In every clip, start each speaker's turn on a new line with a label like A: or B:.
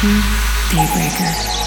A: Daybreaker。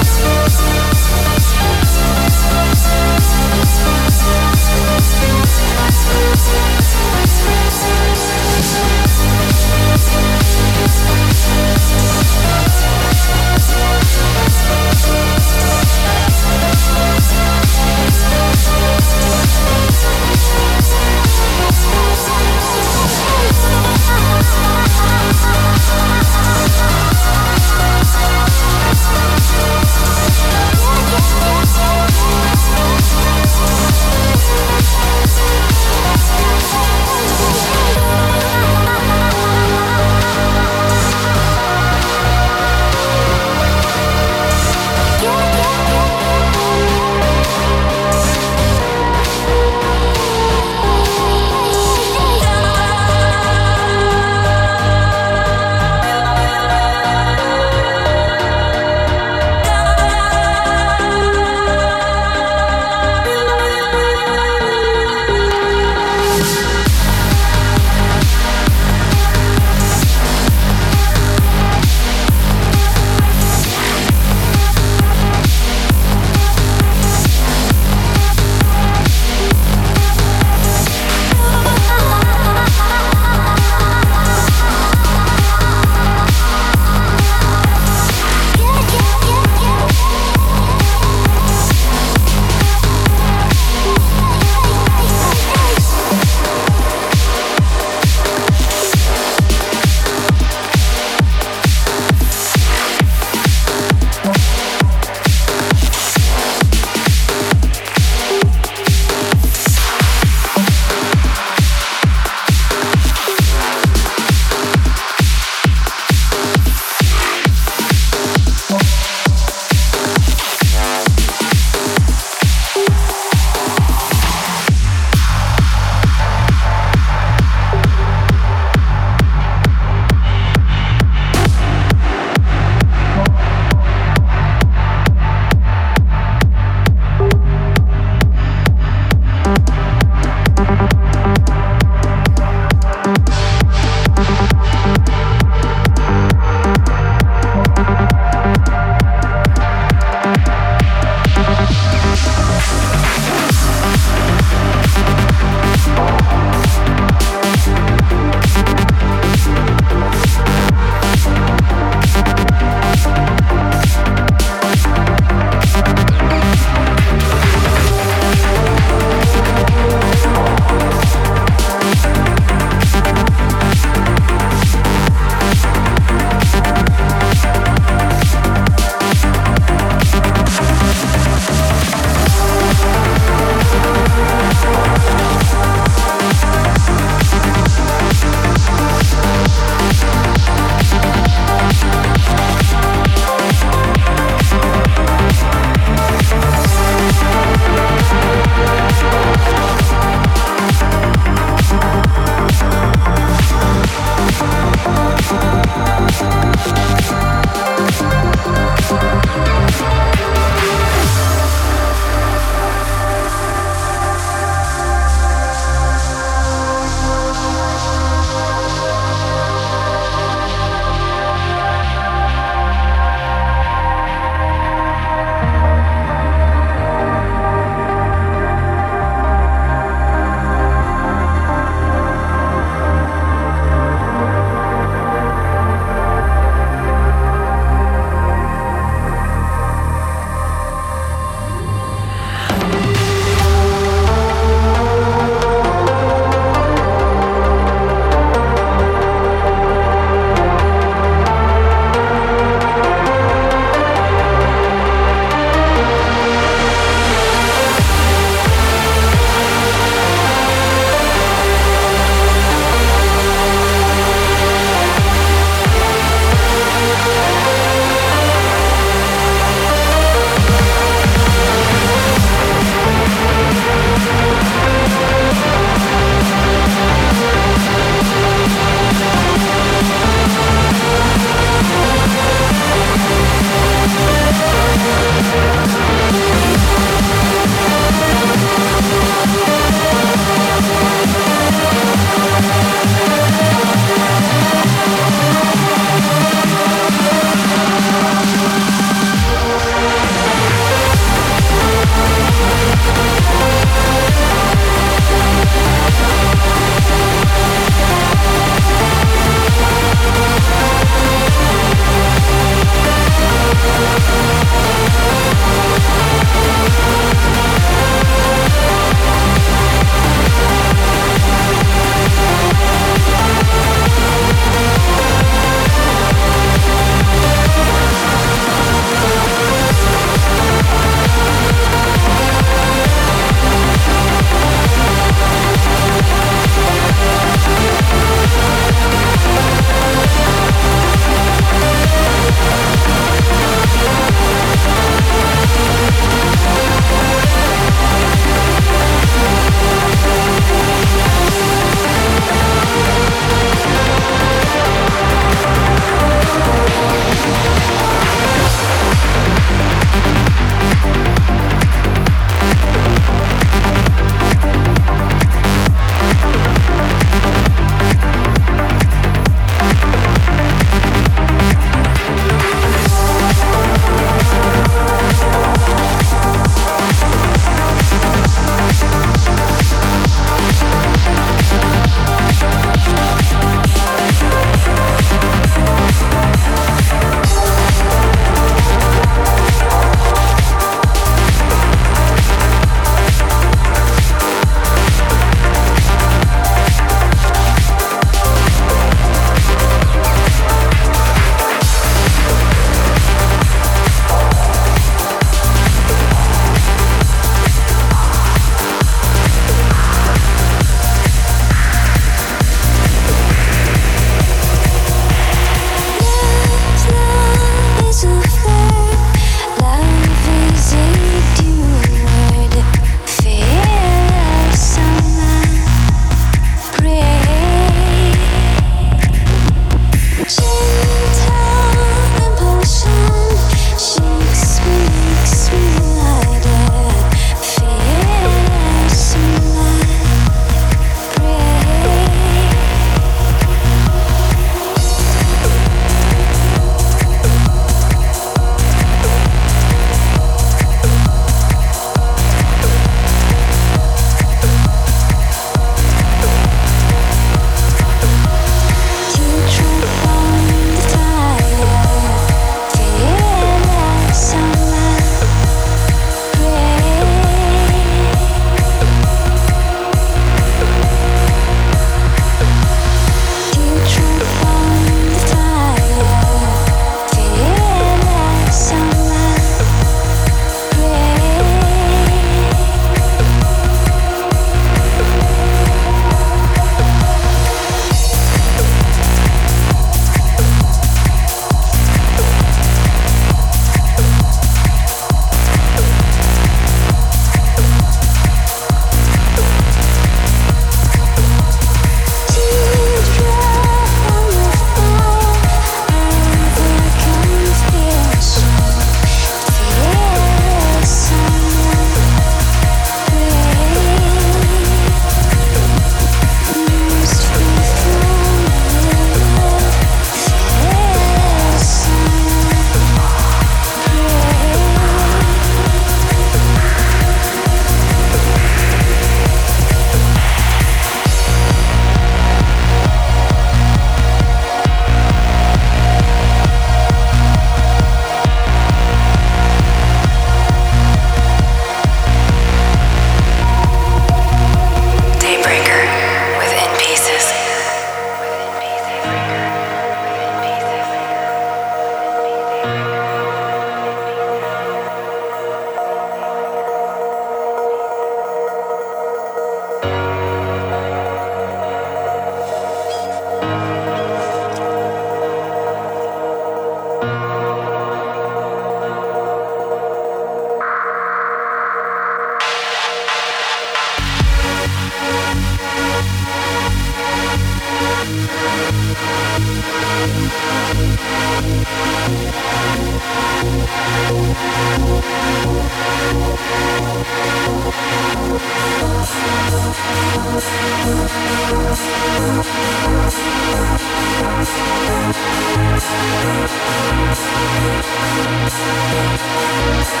B: Música